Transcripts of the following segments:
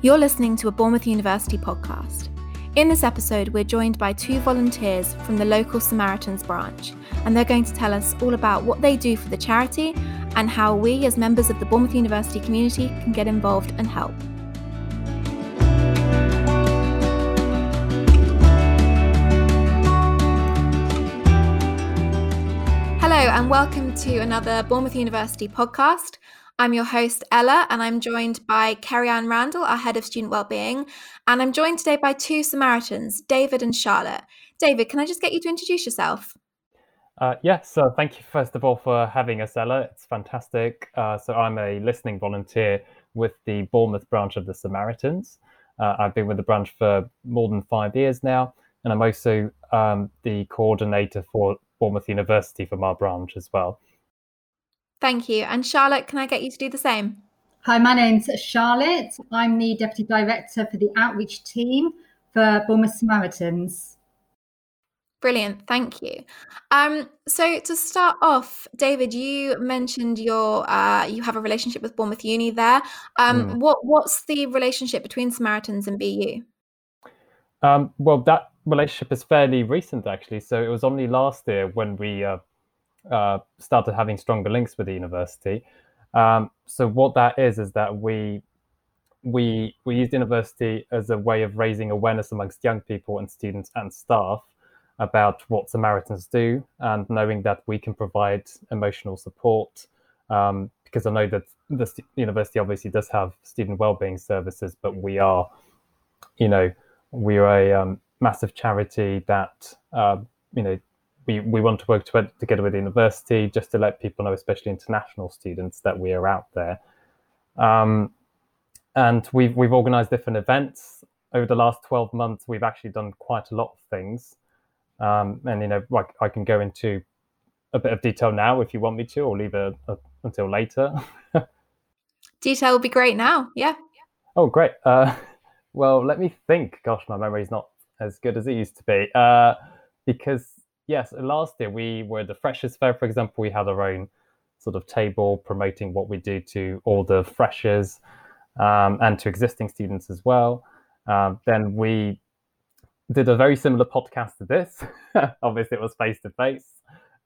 You're listening to a Bournemouth University podcast. In this episode, we're joined by two volunteers from the local Samaritans branch, and they're going to tell us all about what they do for the charity and how we, as members of the Bournemouth University community, can get involved and help. Hello, and welcome to another Bournemouth University podcast. I'm your host, Ella, and I'm joined by Kerry Ann Randall, our Head of Student Wellbeing. And I'm joined today by two Samaritans, David and Charlotte. David, can I just get you to introduce yourself? Uh, yes, thank you first of all for having us, Ella. It's fantastic. Uh, so I'm a listening volunteer with the Bournemouth branch of the Samaritans. Uh, I've been with the branch for more than five years now, and I'm also um, the coordinator for Bournemouth University from our branch as well. Thank you. And Charlotte, can I get you to do the same? Hi, my name's Charlotte. I'm the Deputy Director for the Outreach Team for Bournemouth Samaritans. Brilliant, thank you. Um, so to start off, David, you mentioned your uh, you have a relationship with Bournemouth Uni there. Um, mm. What what's the relationship between Samaritans and BU? Um, well, that relationship is fairly recent, actually. So it was only last year when we uh, uh, started having stronger links with the university. Um, so what that is is that we we we used university as a way of raising awareness amongst young people and students and staff about what Samaritans do and knowing that we can provide emotional support. Um, because I know that the university obviously does have student wellbeing services, but we are, you know, we are a um, massive charity that uh, you know we, we want to work to, together with the university just to let people know, especially international students, that we are out there. Um, and we've we've organised different events over the last twelve months. We've actually done quite a lot of things, um, and you know, like I can go into a bit of detail now if you want me to, or leave it until later. detail would be great now. Yeah. Oh, great. Uh, well, let me think. Gosh, my memory is not as good as it used to be. Uh, because yes, last year we were the Freshers Fair, for example. We had our own sort of table promoting what we do to all the freshers um, and to existing students as well. Um, then we did a very similar podcast to this. Obviously, it was face to face.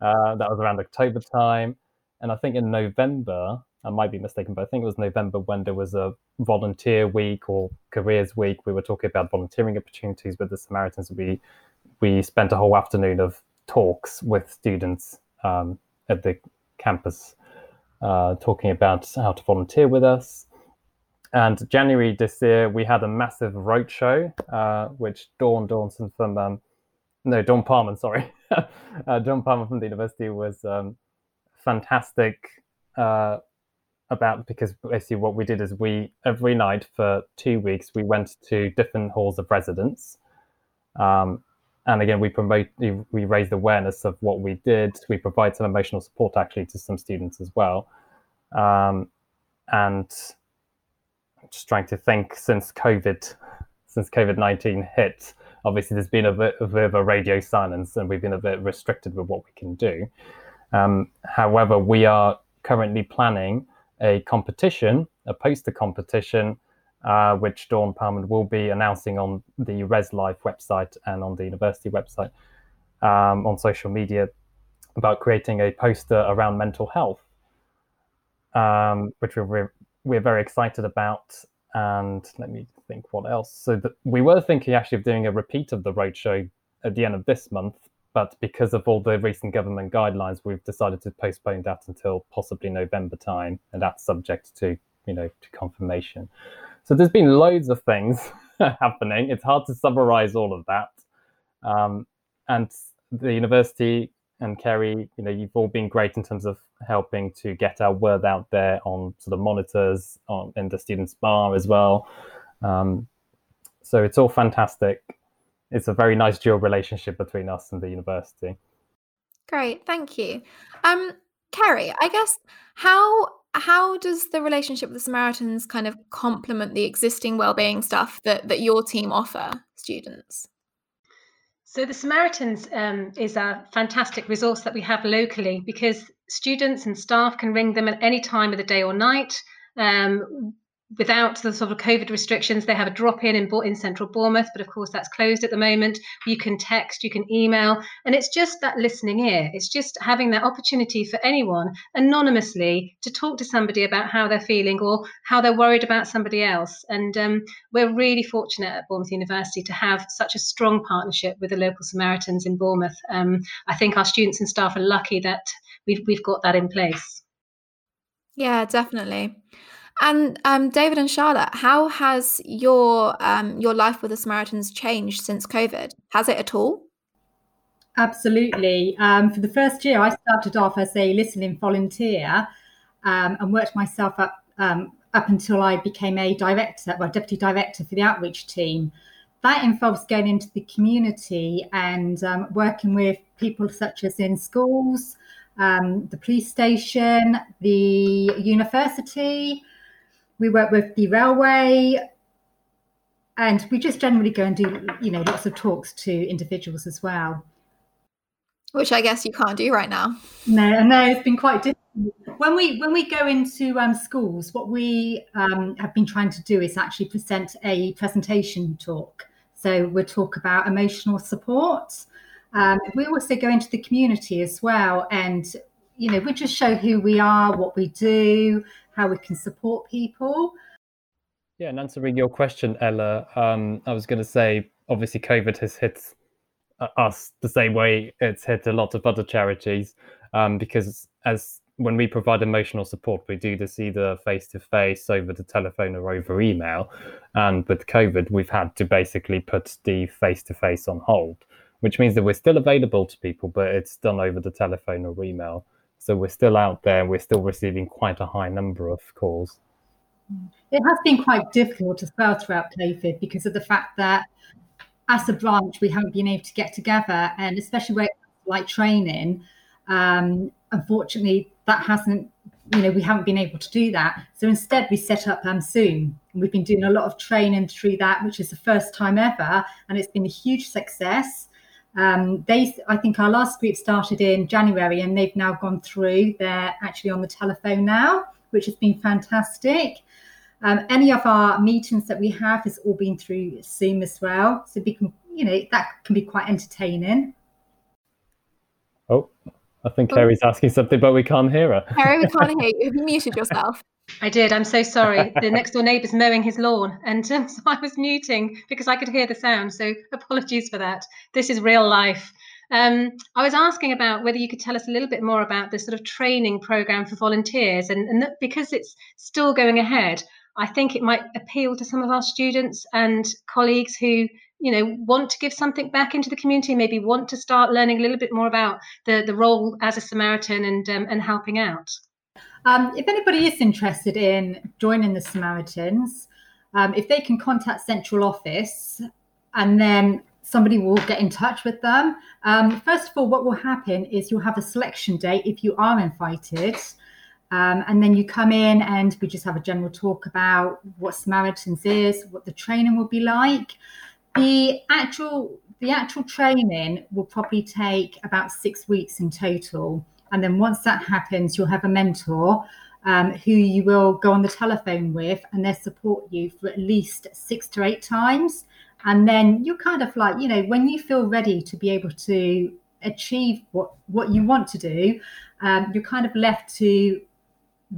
That was around October time. And I think in November, I might be mistaken, but I think it was November when there was a volunteer week or careers week. We were talking about volunteering opportunities with the Samaritans. We we spent a whole afternoon of talks with students um, at the campus, uh, talking about how to volunteer with us. And January this year, we had a massive roadshow, uh, which Dawn Dawson from, um, no, Dawn Palmer, sorry, uh, Dawn Palmer from the university was um, fantastic uh, about because basically what we did is we every night for two weeks we went to different halls of residence um, and again we promote we raised awareness of what we did. We provide some emotional support actually to some students as well. Um, and just trying to think since covid since covid-19 hit obviously there's been a bit, a bit, of a radio silence and we've been a bit restricted with what we can do. Um, however we are currently planning a competition a poster competition uh, which Dawn Palmer will be announcing on the Res Life website and on the university website um, on social media about creating a poster around mental health, um, which we're, we're very excited about. And let me think what else. So the, we were thinking actually of doing a repeat of the roadshow at the end of this month, but because of all the recent government guidelines, we've decided to postpone that until possibly November time, and that's subject to you know to confirmation. So there's been loads of things happening. It's hard to summarize all of that. Um, and the university and Kerry, you know, you've all been great in terms of helping to get our word out there on sort of monitors on in the students' bar as well. Um, so it's all fantastic. It's a very nice dual relationship between us and the university. Great, thank you. Um, Kerry, I guess how how does the relationship with the Samaritans kind of complement the existing wellbeing stuff that that your team offer students? So the Samaritans um, is a fantastic resource that we have locally because students and staff can ring them at any time of the day or night. Um, without the sort of COVID restrictions, they have a drop in in central Bournemouth, but of course that's closed at the moment. You can text, you can email, and it's just that listening ear. It's just having that opportunity for anyone anonymously to talk to somebody about how they're feeling or how they're worried about somebody else. And um, we're really fortunate at Bournemouth University to have such a strong partnership with the local Samaritans in Bournemouth. Um, I think our students and staff are lucky that we've, we've got that in place. Yeah, definitely. And um, David and Charlotte, how has your um, your life with the Samaritans changed since COVID? Has it at all? Absolutely. Um, for the first year, I started off as a listening volunteer um, and worked myself up um, up until I became a director, well, deputy director for the outreach team. That involves going into the community and um, working with people such as in schools, the police station, the university, we work with the railway and we just generally go and do you know lots of talks to individuals as well. Which i guess you can't do right now. No no it's been quite difficult. When we when we go into um, schools what we um, have been trying to do is actually present a presentation talk. So we'll talk about emotional support. Um, we also go into the community as well and you know we just show who we are what we do how we can support people. Yeah, and answering your question, Ella, um, I was going to say, obviously, COVID has hit uh, us the same way it's hit a lot of other charities, um, because as when we provide emotional support, we do this either face to face, over the telephone, or over email. And with COVID, we've had to basically put the face to face on hold, which means that we're still available to people, but it's done over the telephone or email. So we're still out there. We're still receiving quite a high number of calls. It has been quite difficult as well throughout COVID because of the fact that as a branch, we haven't been able to get together. And especially where like training, um, unfortunately, that hasn't, you know, we haven't been able to do that. So instead, we set up um, Zoom. We've been doing a lot of training through that, which is the first time ever. And it's been a huge success. Um, they, I think our last group started in January and they've now gone through. They're actually on the telephone now, which has been fantastic. Um, any of our meetings that we have has all been through Zoom as well. So we can, you know, that can be quite entertaining. Oh, I think Kerry's asking something, but we can't hear her. Kerry, we can't hear you. Have you muted yourself? I did. I'm so sorry. The next door neighbour's mowing his lawn, and um, so I was muting because I could hear the sound. So apologies for that. This is real life. Um, I was asking about whether you could tell us a little bit more about the sort of training program for volunteers, and, and that because it's still going ahead, I think it might appeal to some of our students and colleagues who you know want to give something back into the community maybe want to start learning a little bit more about the the role as a samaritan and um, and helping out um, if anybody is interested in joining the Samaritans, um, if they can contact central office and then somebody will get in touch with them. Um, first of all, what will happen is you'll have a selection day if you are invited. Um, and then you come in and we just have a general talk about what Samaritans is, what the training will be like. The actual the actual training will probably take about six weeks in total. And then once that happens, you'll have a mentor um, who you will go on the telephone with and they'll support you for at least six to eight times. And then you're kind of like, you know, when you feel ready to be able to achieve what, what you want to do, um, you're kind of left to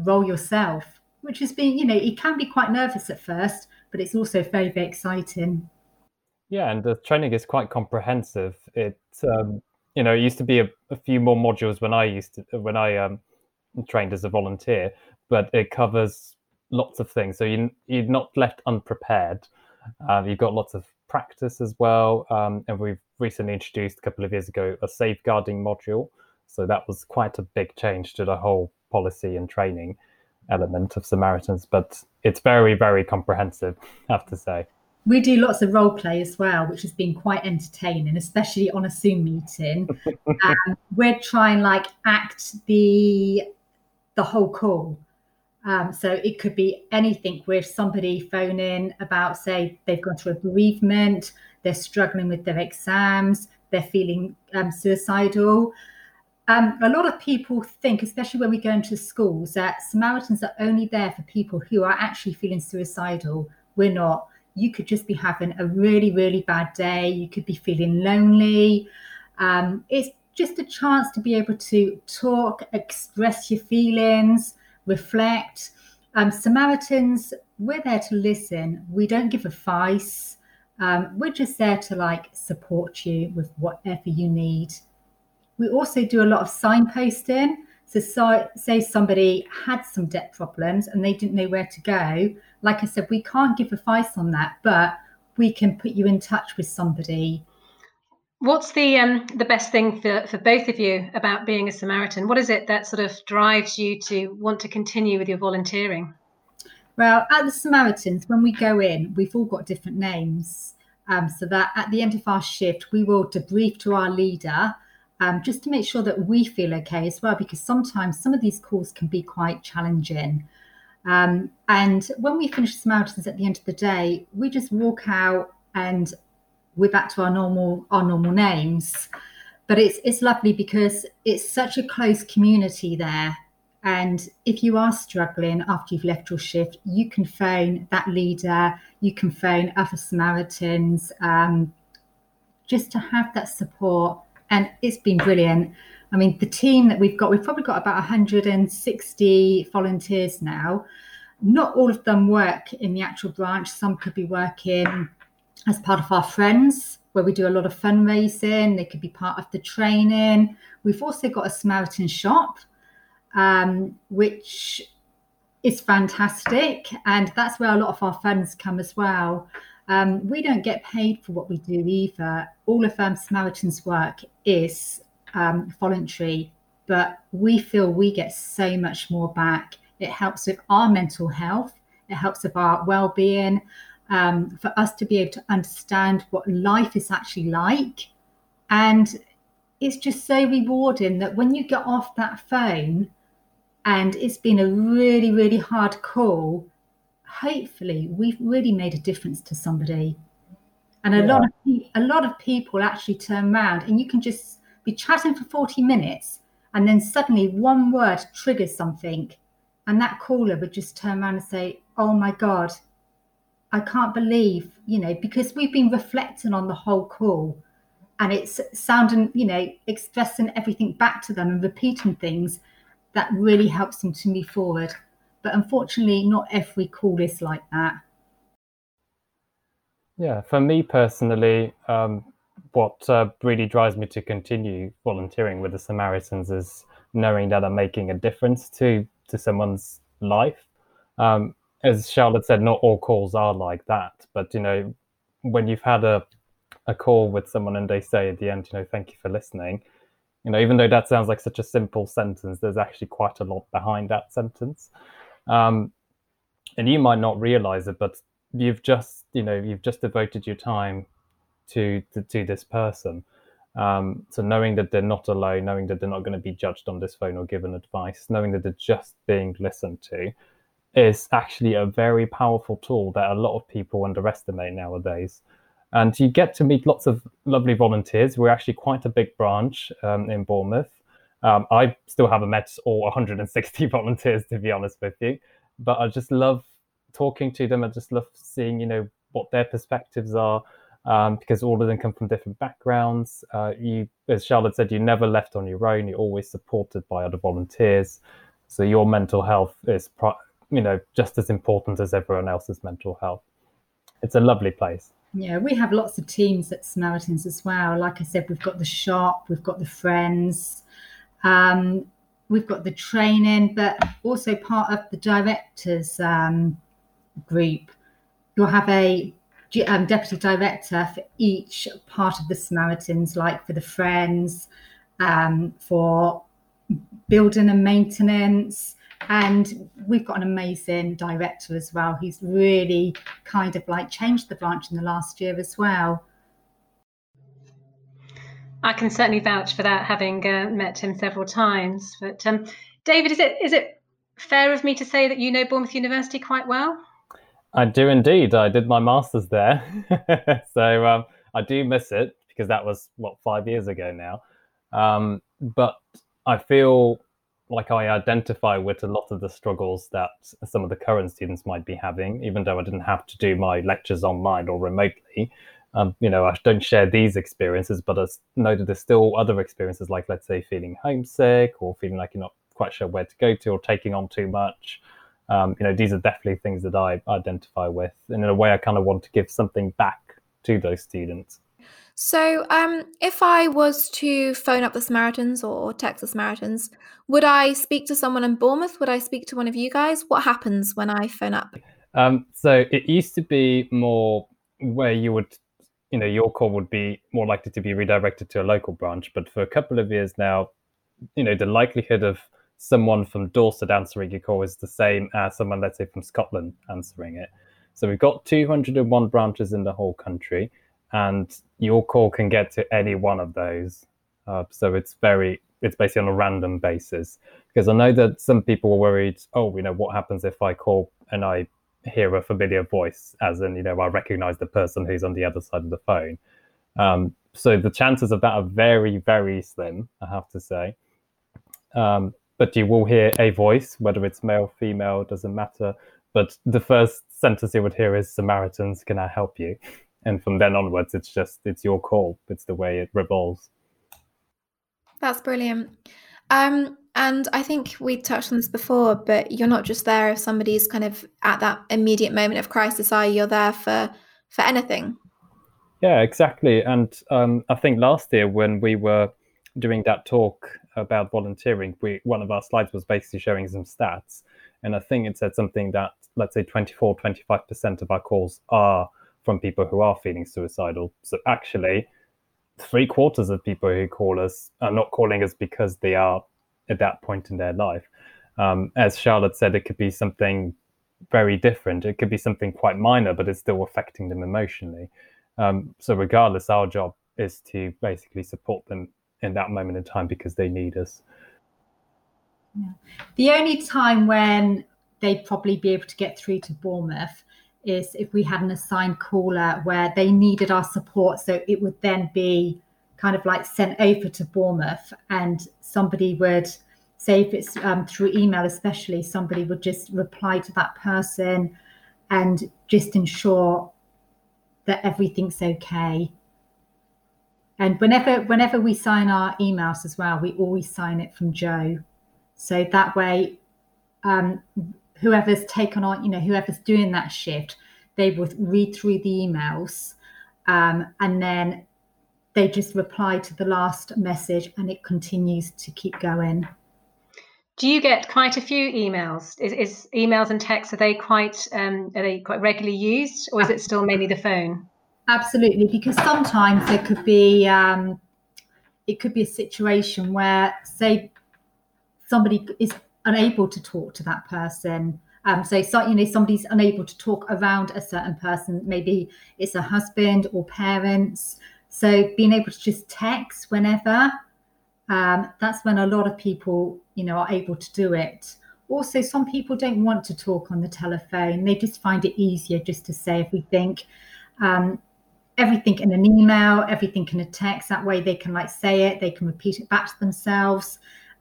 roll yourself, which has been, you know, it can be quite nervous at first, but it's also very, very exciting. Yeah, and the training is quite comprehensive. It um, you know, it used to be a, a few more modules when I used to when I um, trained as a volunteer, but it covers lots of things. So you you're not left unprepared. Uh, you've got lots of practice as well, um, and we've recently introduced a couple of years ago a safeguarding module. So that was quite a big change to the whole policy and training element of Samaritans, but it's very very comprehensive, I have to say we do lots of role play as well, which has been quite entertaining, especially on a Zoom meeting. um, we're trying like act the the whole call. Um, so it could be anything with somebody phoning about, say, they've gone through a bereavement, they're struggling with their exams, they're feeling um, suicidal. Um, a lot of people think, especially when we go into schools, that Samaritans are only there for people who are actually feeling suicidal. We're not. You could just be having a really, really bad day. You could be feeling lonely. Um, it's just a chance to be able to talk, express your feelings, reflect. Um, Samaritans, we're there to listen. We don't give advice. Um, we're just there to like support you with whatever you need. We also do a lot of signposting. So, so, say somebody had some debt problems and they didn't know where to go. Like I said, we can't give advice on that, but we can put you in touch with somebody. What's the um, the best thing for, for both of you about being a Samaritan? What is it that sort of drives you to want to continue with your volunteering? Well, at the Samaritans, when we go in, we've all got different names. Um, so that at the end of our shift, we will debrief to our leader um, just to make sure that we feel okay as well, because sometimes some of these calls can be quite challenging. Um, and when we finish Samaritans at the end of the day, we just walk out and we're back to our normal our normal names. But it's it's lovely because it's such a close community there. And if you are struggling after you've left your shift, you can phone that leader, you can phone other Samaritans, um, just to have that support and it's been brilliant. I mean, the team that we've got, we've probably got about 160 volunteers now. Not all of them work in the actual branch. Some could be working as part of our friends, where we do a lot of fundraising. They could be part of the training. We've also got a Samaritan shop, um, which is fantastic. And that's where a lot of our funds come as well. Um, we don't get paid for what we do either. All of um, Samaritan's work is um, voluntary, but we feel we get so much more back. It helps with our mental health, it helps with our well being, um, for us to be able to understand what life is actually like. And it's just so rewarding that when you get off that phone and it's been a really, really hard call, hopefully we've really made a difference to somebody and a yeah. lot of a lot of people actually turn around and you can just be chatting for 40 minutes and then suddenly one word triggers something and that caller would just turn around and say oh my god i can't believe you know because we've been reflecting on the whole call and it's sounding you know expressing everything back to them and repeating things that really helps them to move forward but unfortunately, not every call is like that. Yeah, for me personally, um, what uh, really drives me to continue volunteering with the Samaritans is knowing that I'm making a difference to to someone's life. Um, as Charlotte said, not all calls are like that, but you know, when you've had a a call with someone and they say at the end, you know, thank you for listening, you know, even though that sounds like such a simple sentence, there's actually quite a lot behind that sentence. Um, and you might not realize it, but you've just, you know, you've just devoted your time to to, to this person. Um, so knowing that they're not alone, knowing that they're not going to be judged on this phone or given advice, knowing that they're just being listened to, is actually a very powerful tool that a lot of people underestimate nowadays. And you get to meet lots of lovely volunteers. We're actually quite a big branch um, in Bournemouth. Um, I still haven't met all 160 volunteers, to be honest with you, but I just love talking to them. I just love seeing, you know, what their perspectives are, um, because all of them come from different backgrounds. Uh, you, as Charlotte said, you're never left on your own. You're always supported by other volunteers. So your mental health is, you know, just as important as everyone else's mental health. It's a lovely place. Yeah, we have lots of teams at Samaritans as well. Like I said, we've got the shop, we've got the friends, um, we've got the training, but also part of the directors um, group. You'll have a um, deputy director for each part of the Samaritans, like for the Friends, um, for building and maintenance. And we've got an amazing director as well. He's really kind of like changed the branch in the last year as well. I can certainly vouch for that, having uh, met him several times. But um, David, is it is it fair of me to say that you know Bournemouth University quite well? I do indeed. I did my masters there, so um, I do miss it because that was what five years ago now. Um, but I feel like I identify with a lot of the struggles that some of the current students might be having, even though I didn't have to do my lectures online or remotely. Um, you know, I don't share these experiences, but I know that there's still other experiences, like let's say feeling homesick or feeling like you're not quite sure where to go to or taking on too much. Um, you know, these are definitely things that I identify with, and in a way, I kind of want to give something back to those students. So, um, if I was to phone up the Samaritans or text the Samaritans, would I speak to someone in Bournemouth? Would I speak to one of you guys? What happens when I phone up? Um, so it used to be more where you would, you know, your call would be more likely to be redirected to a local branch. But for a couple of years now, you know, the likelihood of someone from Dorset answering your call is the same as someone, let's say, from Scotland answering it. So we've got 201 branches in the whole country and your call can get to any one of those. Uh, so it's very, it's basically on a random basis. Because I know that some people were worried, oh, you know, what happens if I call and I hear a familiar voice, as in, you know, I recognize the person who's on the other side of the phone. Um, so the chances of that are very, very slim, I have to say. Um, but you will hear a voice, whether it's male, female, doesn't matter. But the first sentence you would hear is Samaritans, can I help you? and from then onwards it's just it's your call it's the way it revolves that's brilliant um, and i think we touched on this before but you're not just there if somebody's kind of at that immediate moment of crisis are you? you're there for for anything yeah exactly and um, i think last year when we were doing that talk about volunteering we one of our slides was basically showing some stats and i think it said something that let's say 24 25% of our calls are from people who are feeling suicidal. So actually, three quarters of people who call us are not calling us because they are at that point in their life. Um, as Charlotte said, it could be something very different. It could be something quite minor, but it's still affecting them emotionally. Um, so regardless, our job is to basically support them in that moment in time because they need us. Yeah. The only time when they'd probably be able to get through to Bournemouth is if we had an assigned caller where they needed our support. So it would then be kind of like sent over to Bournemouth and somebody would say if it's um, through email especially somebody would just reply to that person and just ensure that everything's okay. And whenever whenever we sign our emails as well we always sign it from Jo. So that way um, whoever's taken on, you know, whoever's doing that shift, they would read through the emails um, and then they just reply to the last message and it continues to keep going. Do you get quite a few emails? Is, is emails and texts are they quite um, are they quite regularly used, or is it still mainly the phone? Absolutely, because sometimes there could be um, it could be a situation where, say, somebody is unable to talk to that person. Um, so, so, you know, somebody's unable to talk around a certain person. Maybe it's a husband or parents. So, being able to just text whenever, um, that's when a lot of people, you know, are able to do it. Also, some people don't want to talk on the telephone. They just find it easier just to say everything, um, everything in an email, everything in a text. That way, they can like say it. They can repeat it back to themselves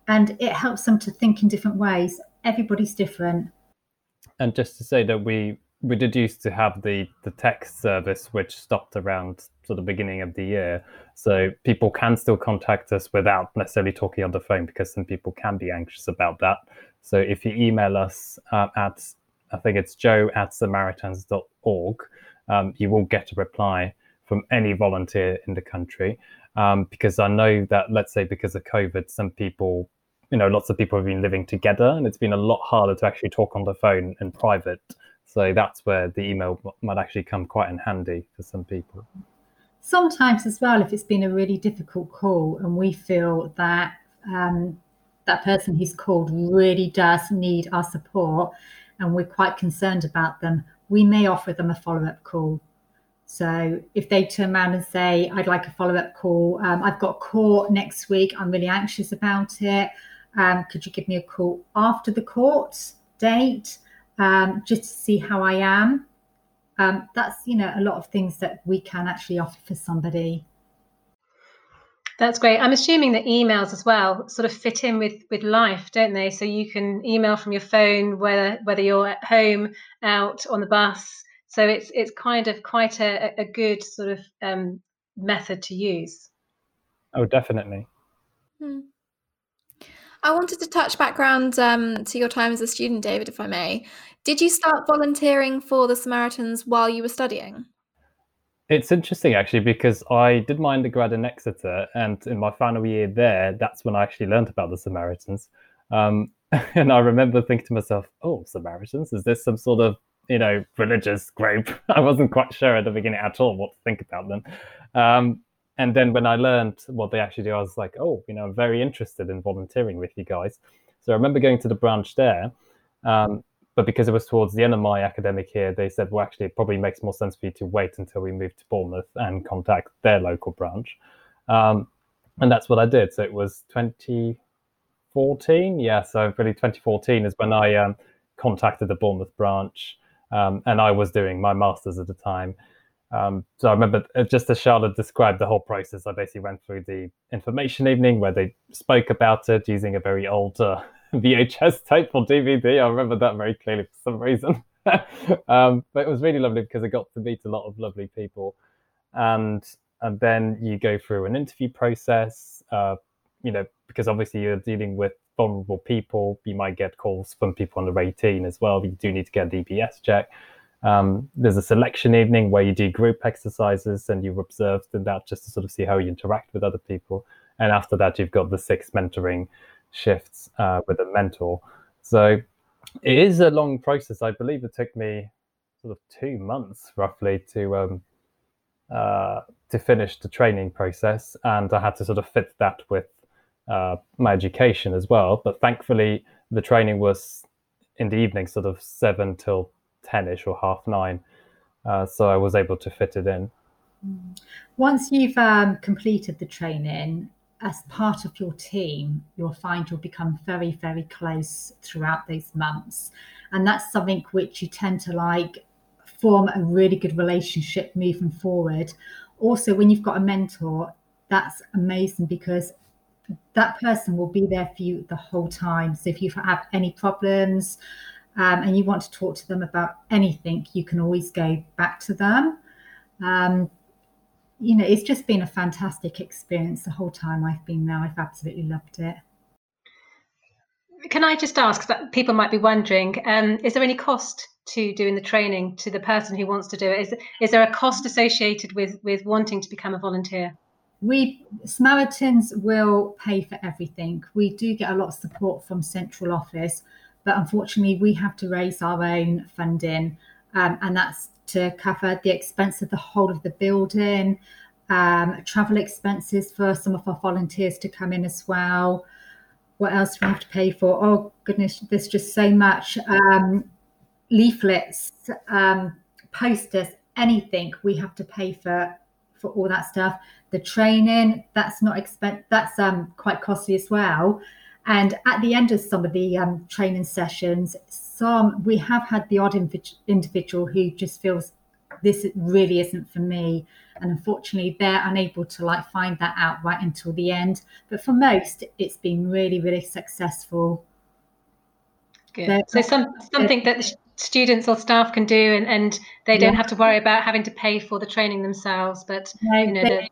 and it helps them to think in different ways. Everybody's different. And just to say that we we did used to have the the text service which stopped around sort of beginning of the year so people can still contact us without necessarily talking on the phone because some people can be anxious about that so if you email us uh, at i think it's jo at samaritans.org um, you will get a reply from any volunteer in the country um, because I know that, let's say, because of COVID, some people, you know, lots of people have been living together and it's been a lot harder to actually talk on the phone in private. So that's where the email might actually come quite in handy for some people. Sometimes, as well, if it's been a really difficult call and we feel that um, that person who's called really does need our support and we're quite concerned about them, we may offer them a follow up call so if they turn around and say, I'd like a follow up call, um, I've got court next week, I'm really anxious about it. Um, could you give me a call after the court date um, just to see how I am? Um, that's, you know, a lot of things that we can actually offer for somebody. That's great. I'm assuming that emails as well sort of fit in with with life, don't they? So you can email from your phone, whether whether you're at home, out on the bus. So it's it's kind of quite a, a good sort of um, method to use. Oh, definitely. Hmm. I wanted to touch background um, to your time as a student, David, if I may. Did you start volunteering for the Samaritans while you were studying? It's interesting actually because I did my undergrad in Exeter, and in my final year there, that's when I actually learned about the Samaritans. Um, and I remember thinking to myself, "Oh, Samaritans! Is this some sort of you know religious group?" I wasn't quite sure at the beginning at all what to think about them. Um, and then when I learned what they actually do, I was like, "Oh, you know, I'm very interested in volunteering with you guys." So I remember going to the branch there. Um, but because it was towards the end of my academic year, they said, well, actually, it probably makes more sense for you to wait until we move to Bournemouth and contact their local branch. Um, and that's what I did. So it was 2014. Yeah, so really 2014 is when I um, contacted the Bournemouth branch. Um, and I was doing my master's at the time. Um, so I remember, uh, just as Charlotte described the whole process, I basically went through the information evening where they spoke about it using a very old uh, VHS tape or DVD. I remember that very clearly for some reason. um, but it was really lovely because I got to meet a lot of lovely people, and and then you go through an interview process. Uh, you know, because obviously you're dealing with vulnerable people. You might get calls from people under 18 as well. You do need to get a DBS check. Um, there's a selection evening where you do group exercises and you're observed in that just to sort of see how you interact with other people. and after that, you've got the six mentoring shifts uh, with a mentor. So it is a long process. I believe it took me sort of two months roughly to um, uh, to finish the training process, and I had to sort of fit that with uh, my education as well. But thankfully, the training was in the evening, sort of seven till ten-ish or half nine, uh, so I was able to fit it in. Once you've um, completed the training, as part of your team, you'll find you'll become very, very close throughout those months. And that's something which you tend to like form a really good relationship moving forward. Also, when you've got a mentor, that's amazing because that person will be there for you the whole time. So if you have any problems um, and you want to talk to them about anything, you can always go back to them. Um, you know, it's just been a fantastic experience the whole time I've been there. I've absolutely loved it. Can I just ask that people might be wondering, um, is there any cost to doing the training to the person who wants to do it? Is, is there a cost associated with, with wanting to become a volunteer? We Samaritans will pay for everything. We do get a lot of support from central office, but unfortunately, we have to raise our own funding, um, and that's to cover the expense of the whole of the building, um, travel expenses for some of our volunteers to come in as well. What else do we have to pay for? Oh goodness, there's just so much. Um, leaflets, um, posters, anything we have to pay for for all that stuff. The training that's not expensive. That's um, quite costly as well. And at the end of some of the um, training sessions, some we have had the odd individual who just feels this really isn't for me and unfortunately they're unable to like find that out right until the end but for most it's been really really successful Good. so some something that the students or staff can do and, and they don't yeah. have to worry about having to pay for the training themselves but no, you know they,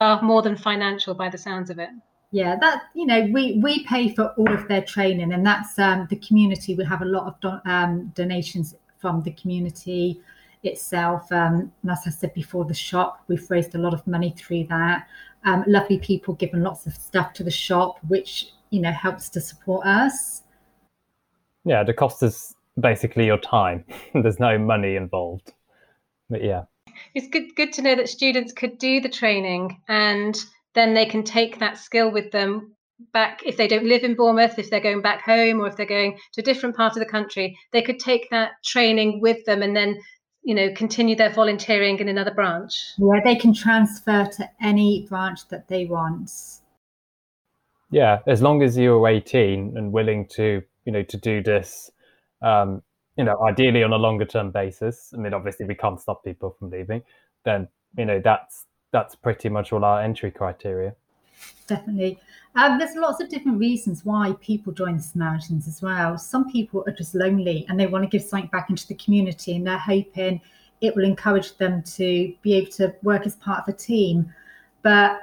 are more than financial by the sounds of it yeah that you know we we pay for all of their training and that's um, the community. We have a lot of do- um, donations from the community itself. Um, and as i said before the shop we've raised a lot of money through that. Um, lovely people giving lots of stuff to the shop which you know helps to support us. Yeah the cost is basically your time. There's no money involved. But yeah. It's good good to know that students could do the training and then they can take that skill with them back. If they don't live in Bournemouth, if they're going back home, or if they're going to a different part of the country, they could take that training with them and then you know continue their volunteering in another branch. Yeah they can transfer to any branch that they want. Yeah as long as you're 18 and willing to you know to do this um you know ideally on a longer term basis. I mean obviously we can't stop people from leaving. Then you know that's that's pretty much all our entry criteria. Definitely. Um, there's lots of different reasons why people join the Samaritans as well. Some people are just lonely and they want to give something back into the community and they're hoping it will encourage them to be able to work as part of a team. But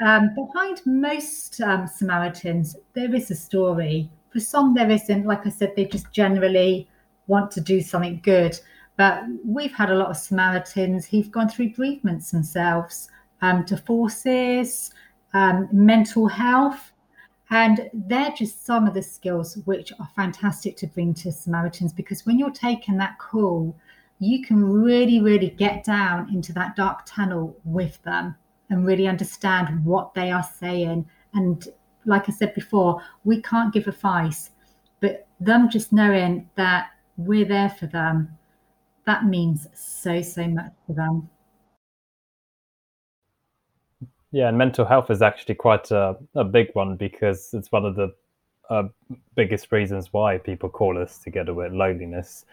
um, behind most um, Samaritans, there is a story. For some, there isn't. Like I said, they just generally want to do something good. But we've had a lot of Samaritans who've gone through bereavements themselves, um, divorces, um, mental health. And they're just some of the skills which are fantastic to bring to Samaritans because when you're taking that call, you can really, really get down into that dark tunnel with them and really understand what they are saying. And like I said before, we can't give advice, but them just knowing that we're there for them, that means so, so much for them. Yeah, and mental health is actually quite a, a big one because it's one of the uh, biggest reasons why people call us together with loneliness.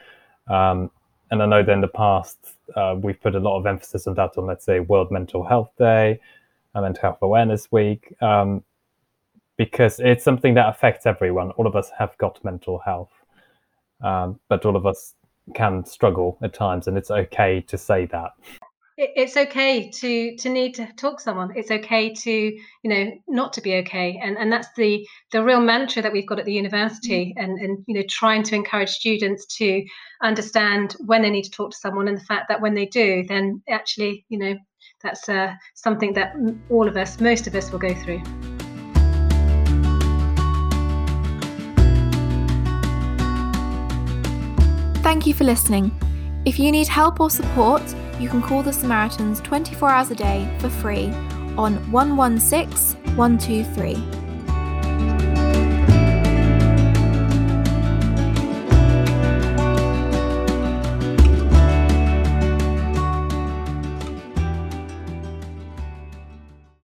Um, and I know that in the past uh, we've put a lot of emphasis on that on, let's say, World Mental Health Day and Mental Health Awareness Week, um, because it's something that affects everyone. All of us have got mental health, um, but all of us can struggle at times, and it's okay to say that. It's okay to to need to talk to someone. It's okay to you know not to be okay. And and that's the the real mantra that we've got at the university mm. and and you know trying to encourage students to understand when they need to talk to someone and the fact that when they do then actually you know that's uh, something that all of us most of us will go through thank you for listening if you need help or support you can call the Samaritans 24 hours a day for free on 116 123.